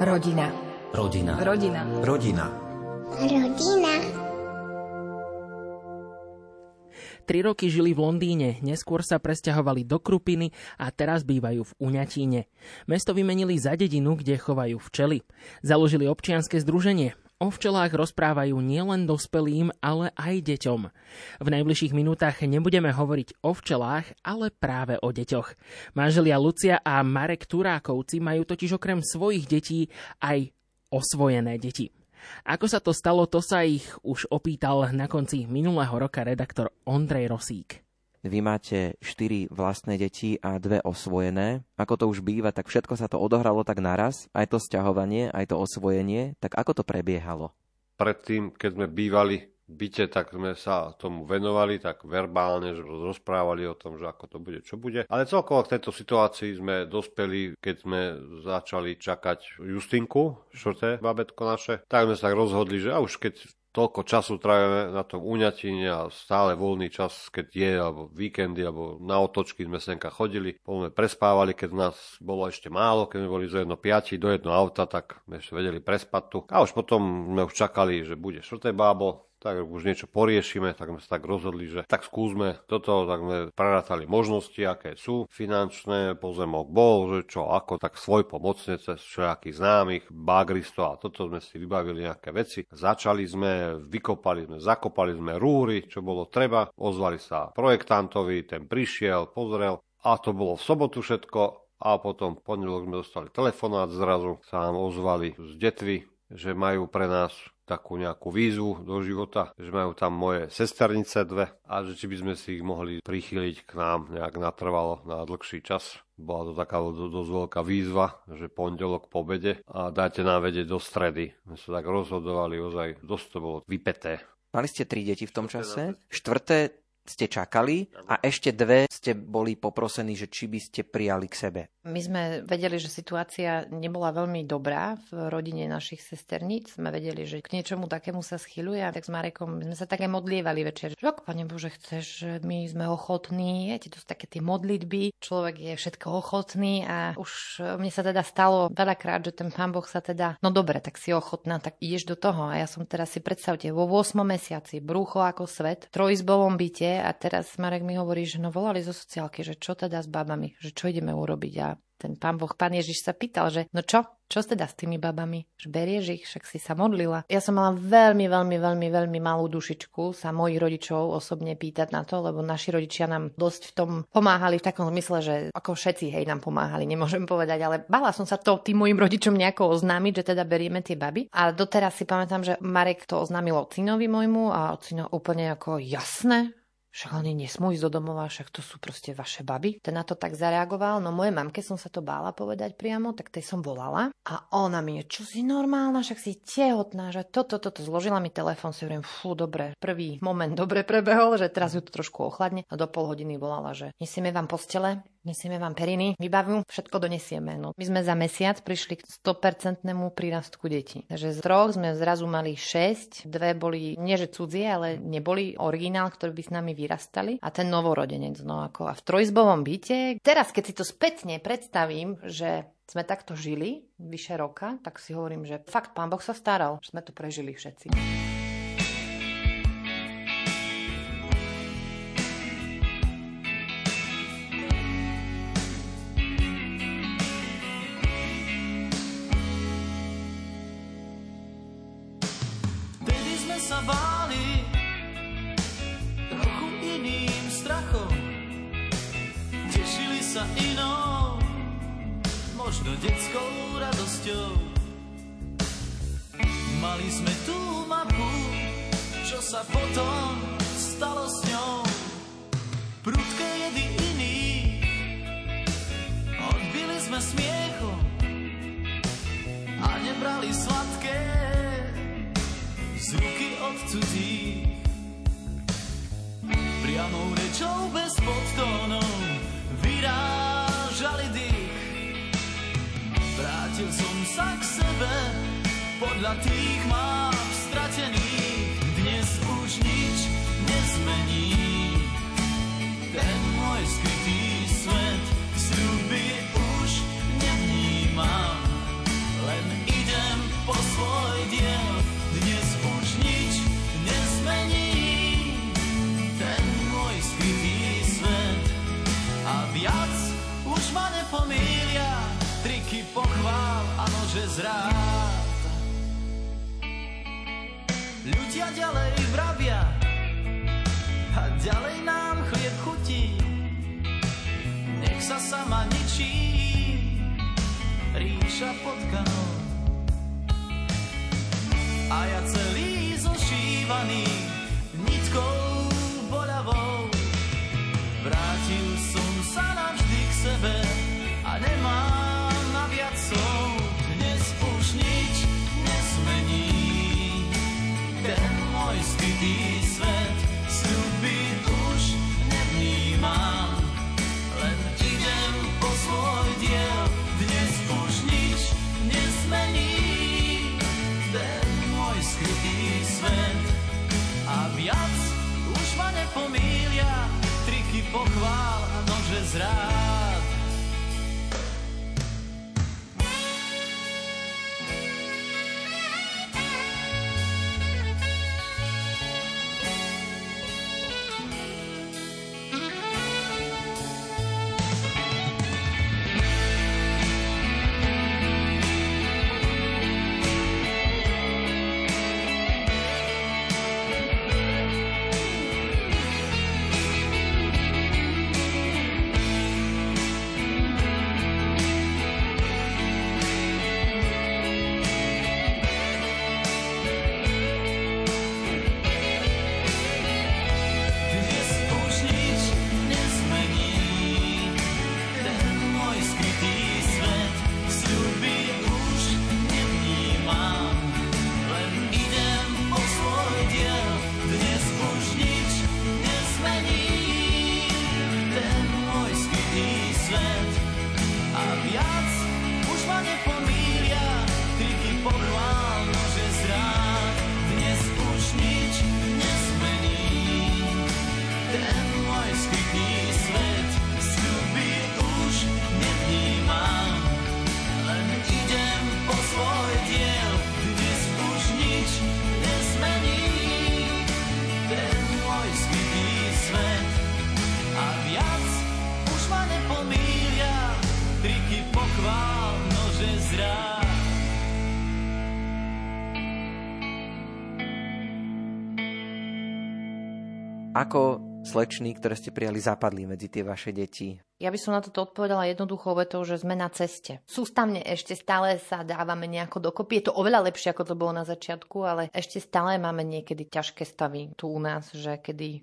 Rodina. Rodina. Rodina. Rodina. Rodina. Tri roky žili v Londýne, neskôr sa presťahovali do Krupiny a teraz bývajú v Uňatíne. Mesto vymenili za dedinu, kde chovajú včely. Založili občianske združenie. O včelách rozprávajú nielen dospelým, ale aj deťom. V najbližších minútach nebudeme hovoriť o včelách, ale práve o deťoch. Manželia Lucia a Marek Turákovci majú totiž okrem svojich detí aj osvojené deti. Ako sa to stalo, to sa ich už opýtal na konci minulého roka redaktor Ondrej Rosík. Vy máte štyri vlastné deti a dve osvojené. Ako to už býva, tak všetko sa to odohralo tak naraz, aj to sťahovanie, aj to osvojenie. Tak ako to prebiehalo? Predtým, keď sme bývali byte, tak sme sa tomu venovali, tak verbálne, že rozprávali o tom, že ako to bude, čo bude. Ale celkovo v tejto situácii sme dospeli, keď sme začali čakať Justinku, štvrté babetko naše, tak sme sa tak rozhodli, že a už keď toľko času trávime na tom uňatine a stále voľný čas, keď je, alebo víkendy, alebo na otočky sme senka chodili. Potom prespávali, keď nás bolo ešte málo, keď sme boli zo jedno piati do jedno auta, tak sme ešte vedeli prespať tu. A už potom sme už čakali, že bude štvrté bábo, tak už niečo poriešime, tak sme sa tak rozhodli, že tak skúsme toto, tak sme prerátali možnosti, aké sú finančné, pozemok bol, že čo, ako, tak svoj pomocne cez všelijakých známych, bagristov a toto sme si vybavili nejaké veci. Začali sme, vykopali sme, zakopali sme rúry, čo bolo treba, ozvali sa projektantovi, ten prišiel, pozrel a to bolo v sobotu všetko. A potom v pondelok sme dostali telefonát zrazu, sa nám ozvali z detvy, že majú pre nás takú nejakú výzvu do života, že majú tam moje sesternice dve a že či by sme si ich mohli prichýliť k nám nejak natrvalo na dlhší čas. Bola to taká dosť veľká výzva, že pondelok po obede a dajte nám vedieť do stredy. My sa tak rozhodovali, ozaj dosť to bolo vypeté. Mali ste tri deti v tom čase. Štvrté ste čakali a ešte dve ste boli poprosení, že či by ste prijali k sebe. My sme vedeli, že situácia nebola veľmi dobrá v rodine našich sesterníc. Sme vedeli, že k niečomu takému sa schyluje a tak s Marekom sme sa také modlievali večer. Že ak, Pane Bože, chceš, my sme ochotní, je to sú také tie modlitby, človek je všetko ochotný a už mne sa teda stalo veľakrát, že ten Pán Boh sa teda, no dobre, tak si ochotná, tak ideš do toho. A ja som teraz si predstavte, vo 8 mesiaci, brúcho ako svet, trojizbovom byte a teraz Marek mi hovorí, že no volali zo sociálky, že čo teda s babami, že čo ideme urobiť a ten pán Boh, pán Ježiš sa pýtal, že no čo, čo teda s tými babami? Že berieš ich, však si sa modlila. Ja som mala veľmi, veľmi, veľmi, veľmi malú dušičku sa mojich rodičov osobne pýtať na to, lebo naši rodičia nám dosť v tom pomáhali v takom zmysle, že ako všetci hej nám pomáhali, nemôžem povedať, ale bala som sa to tým mojim rodičom nejako oznámiť, že teda berieme tie baby. A doteraz si pamätám, že Marek to oznámil ocinovi môjmu a ocino úplne ako jasné, však oni nesmú ísť do domova, však to sú proste vaše baby. Ten na to tak zareagoval, no moje mamke som sa to bála povedať priamo, tak tej som volala. A ona mi, čo si normálna, však si tehotná, že toto, toto, zložila mi telefón, si hovorím, fú, dobre, prvý moment dobre prebehol, že teraz ju to trošku ochladne. A do pol hodiny volala, že nesieme vám postele, Nesieme vám periny, vybavu, všetko donesieme. No, my sme za mesiac prišli k 100% prírastku detí. Takže z troch sme zrazu mali 6, dve boli nie že cudzie, ale neboli originál, ktorí by s nami vyrastali a ten novorodenec. No ako a v trojizbovom byte. Teraz, keď si to spätne predstavím, že sme takto žili vyše roka, tak si hovorím, že fakt pán Boh sa staral, že sme to prežili všetci. Cudzích. Priamou rečou bez podtónov vyrážali dých. Vrátil som sa k sebe podľa tých mám zrád. Ľudia ďalej vravia a ďalej nám chlieb chutí. Nech sa sama ničí ríša potkanov. A ja celý zošívaný nitkou Ako slečný, ktoré ste prijali, zapadli medzi tie vaše deti? Ja by som na toto odpovedala jednoduchou vetou, že sme na ceste. Sústavne ešte stále sa dávame nejako dokopy. Je to oveľa lepšie, ako to bolo na začiatku, ale ešte stále máme niekedy ťažké stavy tu u nás, že kedy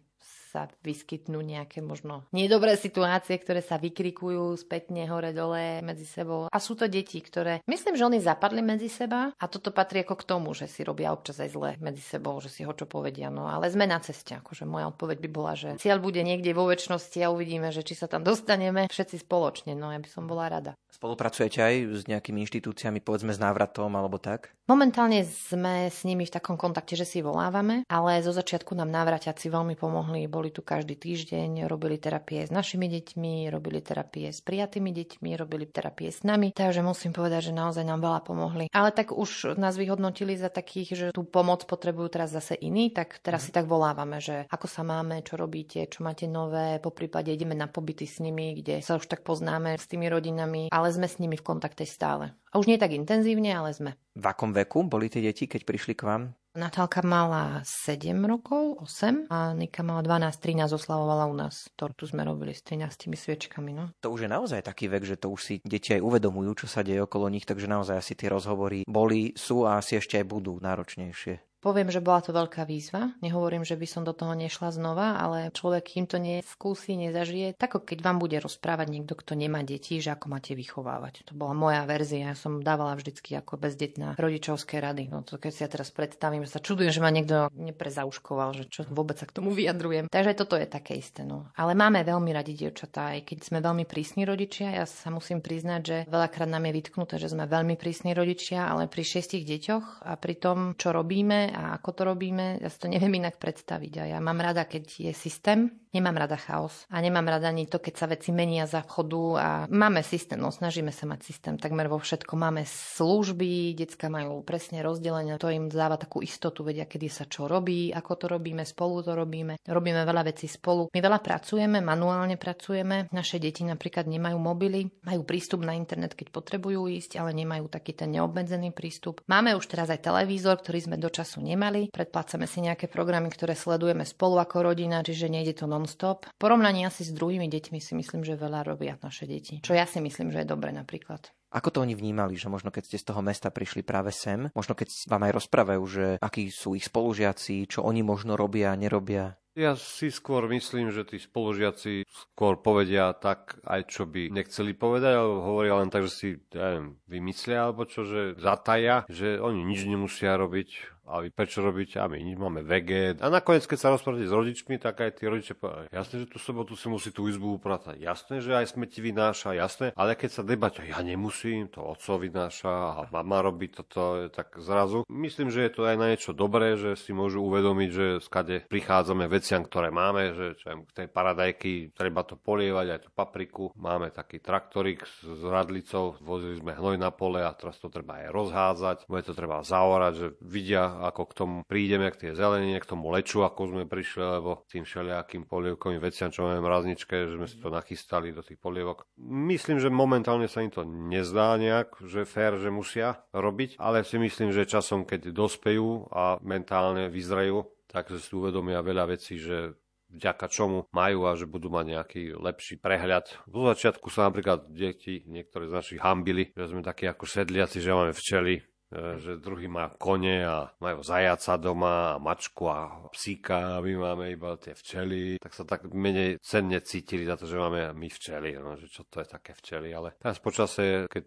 sa vyskytnú nejaké možno nedobré situácie, ktoré sa vykrikujú spätne hore-dole medzi sebou. A sú to deti, ktoré myslím, že oni zapadli medzi seba a toto patrí ako k tomu, že si robia občas aj zle medzi sebou, že si ho čo povedia. No ale sme na ceste. Akože moja odpoveď by bola, že cieľ bude niekde vo väčšnosti a uvidíme, že či sa tam dostaneme všetci spoločne. No ja by som bola rada. Spolupracujete aj s nejakými inštitúciami, povedzme s návratom alebo tak? Momentálne sme s nimi v takom kontakte, že si volávame, ale zo začiatku nám návraťaci veľmi pomohli. Boli tu každý týždeň, robili terapie s našimi deťmi, robili terapie s prijatými deťmi, robili terapie s nami. Takže musím povedať, že naozaj nám veľa pomohli. Ale tak už nás vyhodnotili za takých, že tú pomoc potrebujú teraz zase iní, tak teraz si tak volávame, že ako sa máme, čo robíte, čo máte nové, po prípade ideme na pobyty s nimi, kde sa už tak poznáme s tými rodinami, ale sme s nimi v kontakte stále. A už nie tak intenzívne, ale sme. V akom veku boli tie deti, keď prišli k vám? Natálka mala 7 rokov, 8 a Nika mala 12, 13, oslavovala u nás. Tortu sme robili s 13 sviečkami, no. To už je naozaj taký vek, že to už si deti aj uvedomujú, čo sa deje okolo nich, takže naozaj asi tie rozhovory boli, sú a asi ešte aj budú náročnejšie. Poviem, že bola to veľká výzva. Nehovorím, že by som do toho nešla znova, ale človek, kým to neskúsi, nezažije, tak keď vám bude rozprávať niekto, kto nemá deti, že ako máte vychovávať. To bola moja verzia. Ja som dávala vždycky ako bezdetná rodičovské rady. No to keď si ja teraz predstavím, sa čudujem, že ma niekto neprezauškoval, že čo vôbec sa k tomu vyjadrujem. Takže toto je také isté. No. Ale máme veľmi radi dievčatá, aj keď sme veľmi prísni rodičia. Ja sa musím priznať, že veľakrát nám je vytknuté, že sme veľmi prísni rodičia, ale pri šiestich deťoch a pri tom, čo robíme a ako to robíme, ja si to neviem inak predstaviť. A ja mám rada, keď je systém, Nemám rada chaos a nemám rada ani to, keď sa veci menia za chodu a máme systém, no snažíme sa mať systém takmer vo všetko. Máme služby, decka majú presne rozdelené, to im dáva takú istotu, vedia, kedy sa čo robí, ako to robíme, spolu to robíme. Robíme veľa vecí spolu. My veľa pracujeme, manuálne pracujeme. Naše deti napríklad nemajú mobily, majú prístup na internet, keď potrebujú ísť, ale nemajú taký ten neobmedzený prístup. Máme už teraz aj televízor, ktorý sme do času nemali. Predplácame si nejaké programy, ktoré sledujeme spolu ako rodina, čiže nejde to non-stop. Porovnaní asi s druhými deťmi si myslím, že veľa robia naše deti. Čo ja si myslím, že je dobre napríklad. Ako to oni vnímali, že možno keď ste z toho mesta prišli práve sem, možno keď vám aj rozprávajú, že akí sú ich spolužiaci, čo oni možno robia, nerobia? Ja si skôr myslím, že tí spolužiaci skôr povedia tak aj čo by nechceli povedať, alebo hovoria len tak, že si ja neviem, vymyslia alebo čo, že zataja, že oni nič nemusia robiť, a vy prečo robíte, a my nič máme VG. A nakoniec, keď sa rozprávate s rodičmi, tak aj tí rodičia povedali, jasné, že tú sobotu si musí tú izbu upratať, jasné, že aj smeti vynáša, jasné, ale keď sa debať, ja nemusím, to oco vynáša a mama robí toto, tak zrazu. Myslím, že je to aj na niečo dobré, že si môžu uvedomiť, že skade prichádzame veciam, ktoré máme, že čo k tej paradajky treba to polievať, aj tú papriku. Máme taký traktorik s radlicou, vozili sme hnoj na pole a teraz to treba aj rozhádzať, bude to treba zaorať, že vidia, ako k tomu prídeme, k tej zelenine, k tomu leču, ako sme prišli, lebo tým všelijakým polievkovým veciam, čo máme v mrazničke, že sme si to nachystali do tých polievok. Myslím, že momentálne sa im to nezdá nejak, že fér, že musia robiť, ale si myslím, že časom, keď dospejú a mentálne vyzrejú, tak si uvedomia veľa vecí, že vďaka čomu majú a že budú mať nejaký lepší prehľad. V začiatku sa napríklad deti, niektoré z našich hambili, že sme takí ako sedliaci, že máme včely, že druhý má kone a majú zajaca doma a mačku a psíka a my máme iba tie včely, tak sa tak menej cenne cítili za to, že máme my včely, no, že čo to je také včely, ale teraz počasie, keď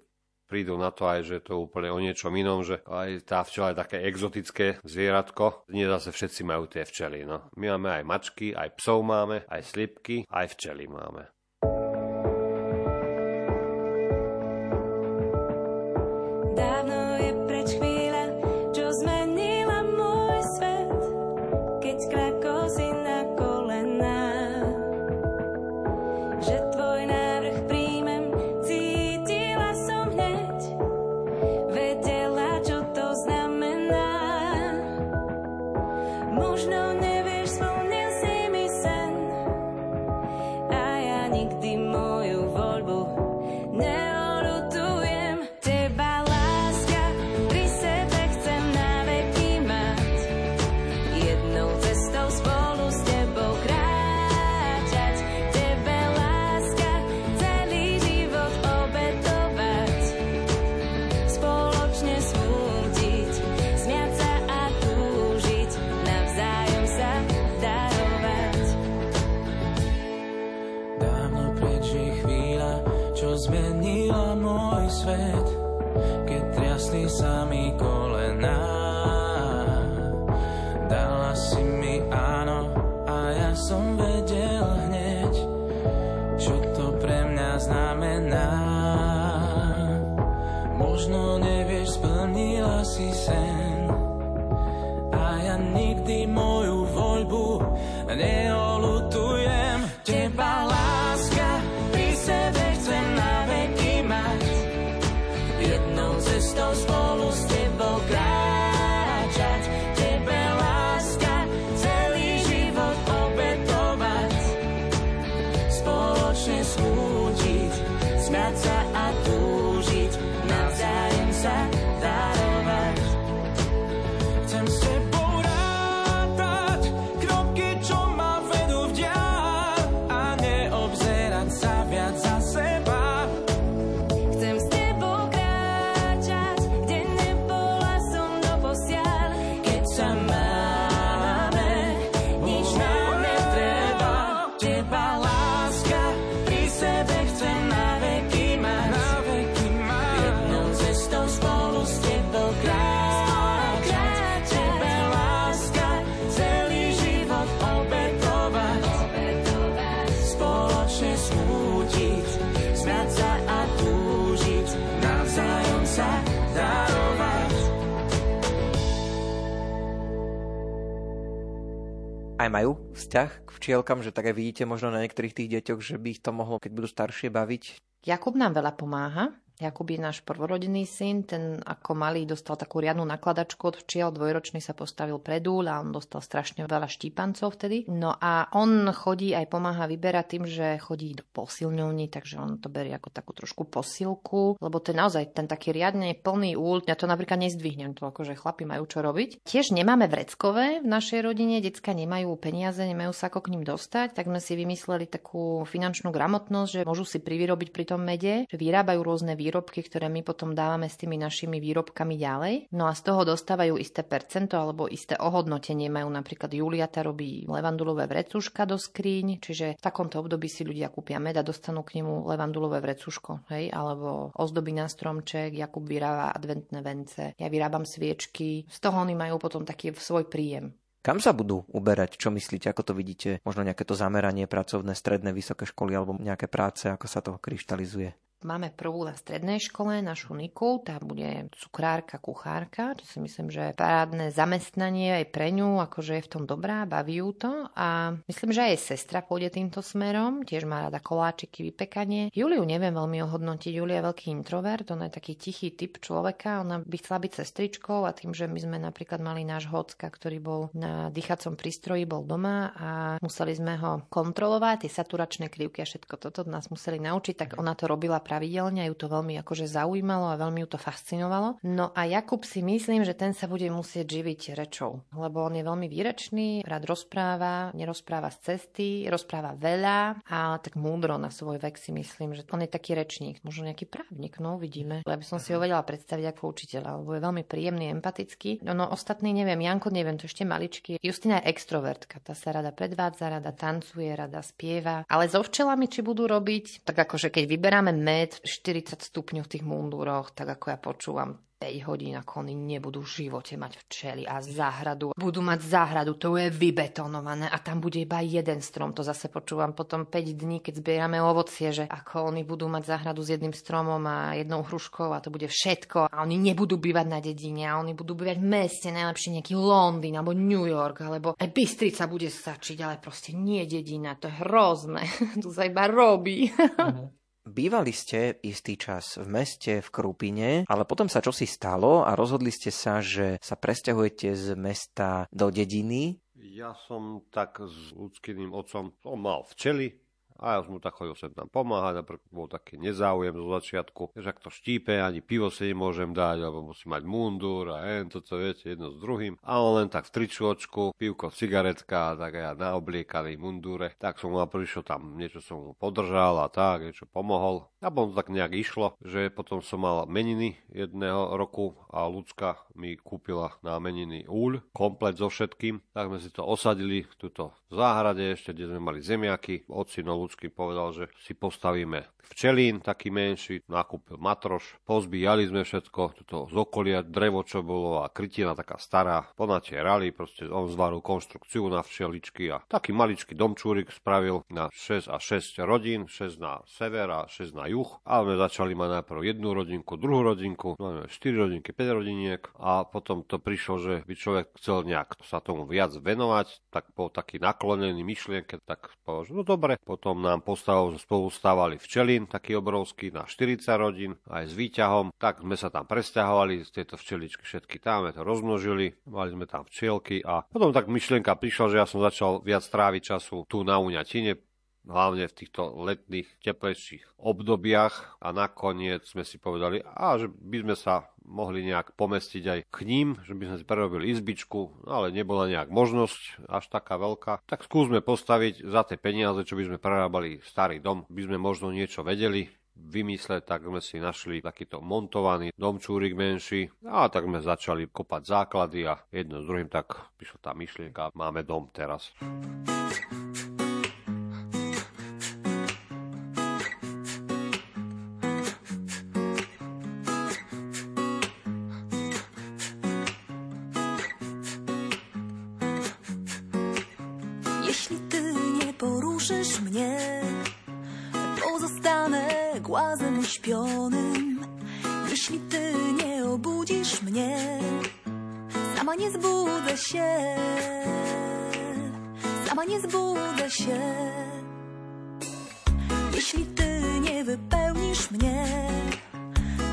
prídu na to aj, že to je úplne o niečom inom, že aj tá včela je také exotické zvieratko. Nie zase všetci majú tie včely. No. My máme aj mačky, aj psov máme, aj slipky, aj včely máme. Aj majú vzťah k včielkam, že tak aj vidíte možno na niektorých tých deťoch, že by ich to mohlo, keď budú staršie, baviť? Jakub nám veľa pomáha. Jakub je náš prvorodený syn, ten ako malý dostal takú riadnu nakladačku od včiel, dvojročný sa postavil pred úl a on dostal strašne veľa štípancov vtedy. No a on chodí aj pomáha vyberať tým, že chodí do posilňovní, takže on to berie ako takú trošku posilku, lebo to je naozaj ten taký riadne plný úl, ja to napríklad nezdvihnem, to akože chlapi majú čo robiť. Tiež nemáme vreckové v našej rodine, decka nemajú peniaze, nemajú sa ako k ním dostať, tak sme si vymysleli takú finančnú gramotnosť, že môžu si privyrobiť pri tom mede, že vyrábajú rôzne výrobky výrobky, ktoré my potom dávame s tými našimi výrobkami ďalej. No a z toho dostávajú isté percento alebo isté ohodnotenie. Majú napríklad Juliata robí levandulové vrecuška do skríň, čiže v takomto období si ľudia kúpia med a dostanú k nemu levandulové vrecuško, hej, alebo ozdoby na stromček, Jakub vyrába adventné vence, ja vyrábam sviečky, z toho oni majú potom taký svoj príjem. Kam sa budú uberať? Čo myslíte? Ako to vidíte? Možno nejaké to zameranie pracovné, stredné, vysoké školy alebo nejaké práce, ako sa to kryštalizuje? Máme prvú na strednej škole, našu Niku, tá bude cukrárka, kuchárka, čo si myslím, že parádne zamestnanie aj pre ňu, akože je v tom dobrá, baví ju to a myslím, že aj sestra pôjde týmto smerom, tiež má rada koláčiky, vypekanie. Juliu neviem veľmi ohodnotiť, Julia je veľký introvert, ona je taký tichý typ človeka, ona by chcela byť sestričkou a tým, že my sme napríklad mali náš hocka, ktorý bol na dýchacom prístroji, bol doma a museli sme ho kontrolovať, tie saturačné krivky a všetko toto nás museli naučiť, tak ona to robila pravidelne ju to veľmi akože zaujímalo a veľmi ju to fascinovalo. No a Jakub si myslím, že ten sa bude musieť živiť rečou, lebo on je veľmi výrečný, rád rozpráva, nerozpráva z cesty, rozpráva veľa a tak múdro na svoj vek si myslím, že on je taký rečník, možno nejaký právnik, no uvidíme. By som si ho vedela predstaviť ako učiteľa, lebo je veľmi príjemný, empatický. No, no ostatný neviem, Janko neviem, to ešte maličký. Justina je extrovertka, tá sa rada predvádza, rada tancuje, rada spieva. Ale so včelami, či budú robiť, tak akože keď vyberáme med, med 40 stupňov v tých mundúroch, tak ako ja počúvam 5 hodín, ako oni nebudú v živote mať včely a záhradu. Budú mať záhradu, to je vybetonované a tam bude iba jeden strom. To zase počúvam potom 5 dní, keď zbierame ovocie, že ako oni budú mať záhradu s jedným stromom a jednou hruškou a to bude všetko. A oni nebudú bývať na dedine a oni budú bývať v meste, najlepšie nejaký Londýn alebo New York, alebo aj Bystrica bude stačiť, ale proste nie dedina, to je hrozné. tu sa iba robí. Bývali ste istý čas v meste, v Krupine, ale potom sa čosi stalo a rozhodli ste sa, že sa presťahujete z mesta do dediny. Ja som tak s ľudským otcom, som mal včely, a ja som mu tak chodil sem tam pomáhať, a bol taký nezáujem zo začiatku, že ak to štípe, ani pivo si nemôžem dať, alebo musí mať mundúr a jen, toto viete, jedno s druhým. A on len tak v tričočku, pivko, cigaretka, tak ja naobliekaný mundúre. Tak som mu prišiel tam, niečo som mu podržal a tak, niečo pomohol. A potom tak nejak išlo, že potom som mal meniny jedného roku a ľudská mi kúpila na meniny úľ, komplet so všetkým. Tak sme si to osadili tuto v záhrade ešte, kde sme mali zemiaky. Ocino ľudský povedal, že si postavíme včelín, taký menší, nakúpil matroš, pozbíjali sme všetko, toto z okolia, drevo, čo bolo a krytina taká stará, ponatie rali, proste on zvaril konštrukciu na včeličky a taký maličký domčúrik spravil na 6 a 6 rodín, 6 na sever a 6 na juh. A sme začali mať najprv jednu rodinku, druhú rodinku, no 4 rodinky, 5 rodiniek a potom to prišlo, že by človek chcel nejak sa tomu viac venovať, tak bol taký naklonený myšlienke, tak povedal, no dobre, potom nám postavil, spolu stávali rodín, taký obrovský, na 40 rodín, aj s výťahom. Tak sme sa tam presťahovali, z tieto včeličky všetky tam, sme to rozmnožili, mali sme tam včielky a potom tak myšlienka prišla, že ja som začal viac tráviť času tu na Uňatine, hlavne v týchto letných teplejších obdobiach a nakoniec sme si povedali, a že by sme sa mohli nejak pomestiť aj k ním, že by sme si prerobili izbičku, ale nebola nejak možnosť až taká veľká. Tak skúsme postaviť za tie peniaze, čo by sme prerábali starý dom, by sme možno niečo vedeli, vymysleť, tak sme si našli takýto montovaný domčúrik menší a tak sme začali kopať základy a jedno s druhým tak prišla tá myšlienka, máme dom teraz. Uśpionym Jeśli ty nie obudzisz mnie Sama nie zbudzę się sama nie zbudzę się. Jeśli ty nie wypełnisz mnie,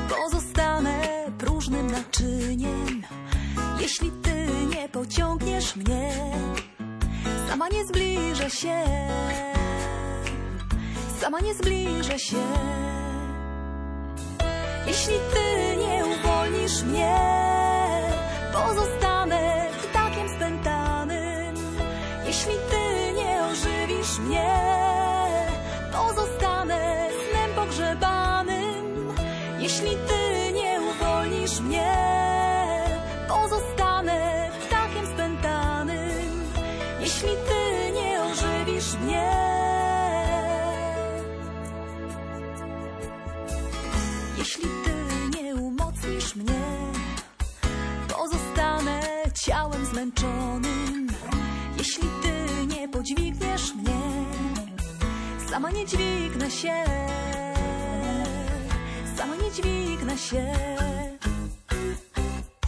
pozostanę próżnym naczyniem. Jeśli ty nie pociągniesz mnie, sama nie zbliżę się. Sama nie zbliżę się. Jeśli ty nie uwolnisz mnie, pozostanę się. Sama nie dźwignę się.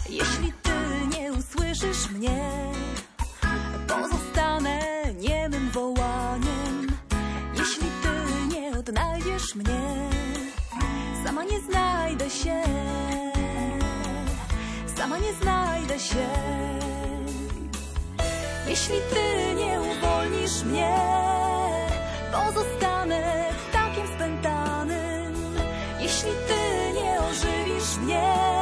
Jeśli ty nie usłyszysz mnie, pozostanę niemym wołaniem. Jeśli ty nie odnajdziesz mnie, sama nie znajdę się. Sama nie znajdę się. Jeśli ty nie uwolnisz mnie, pozostanę yeah.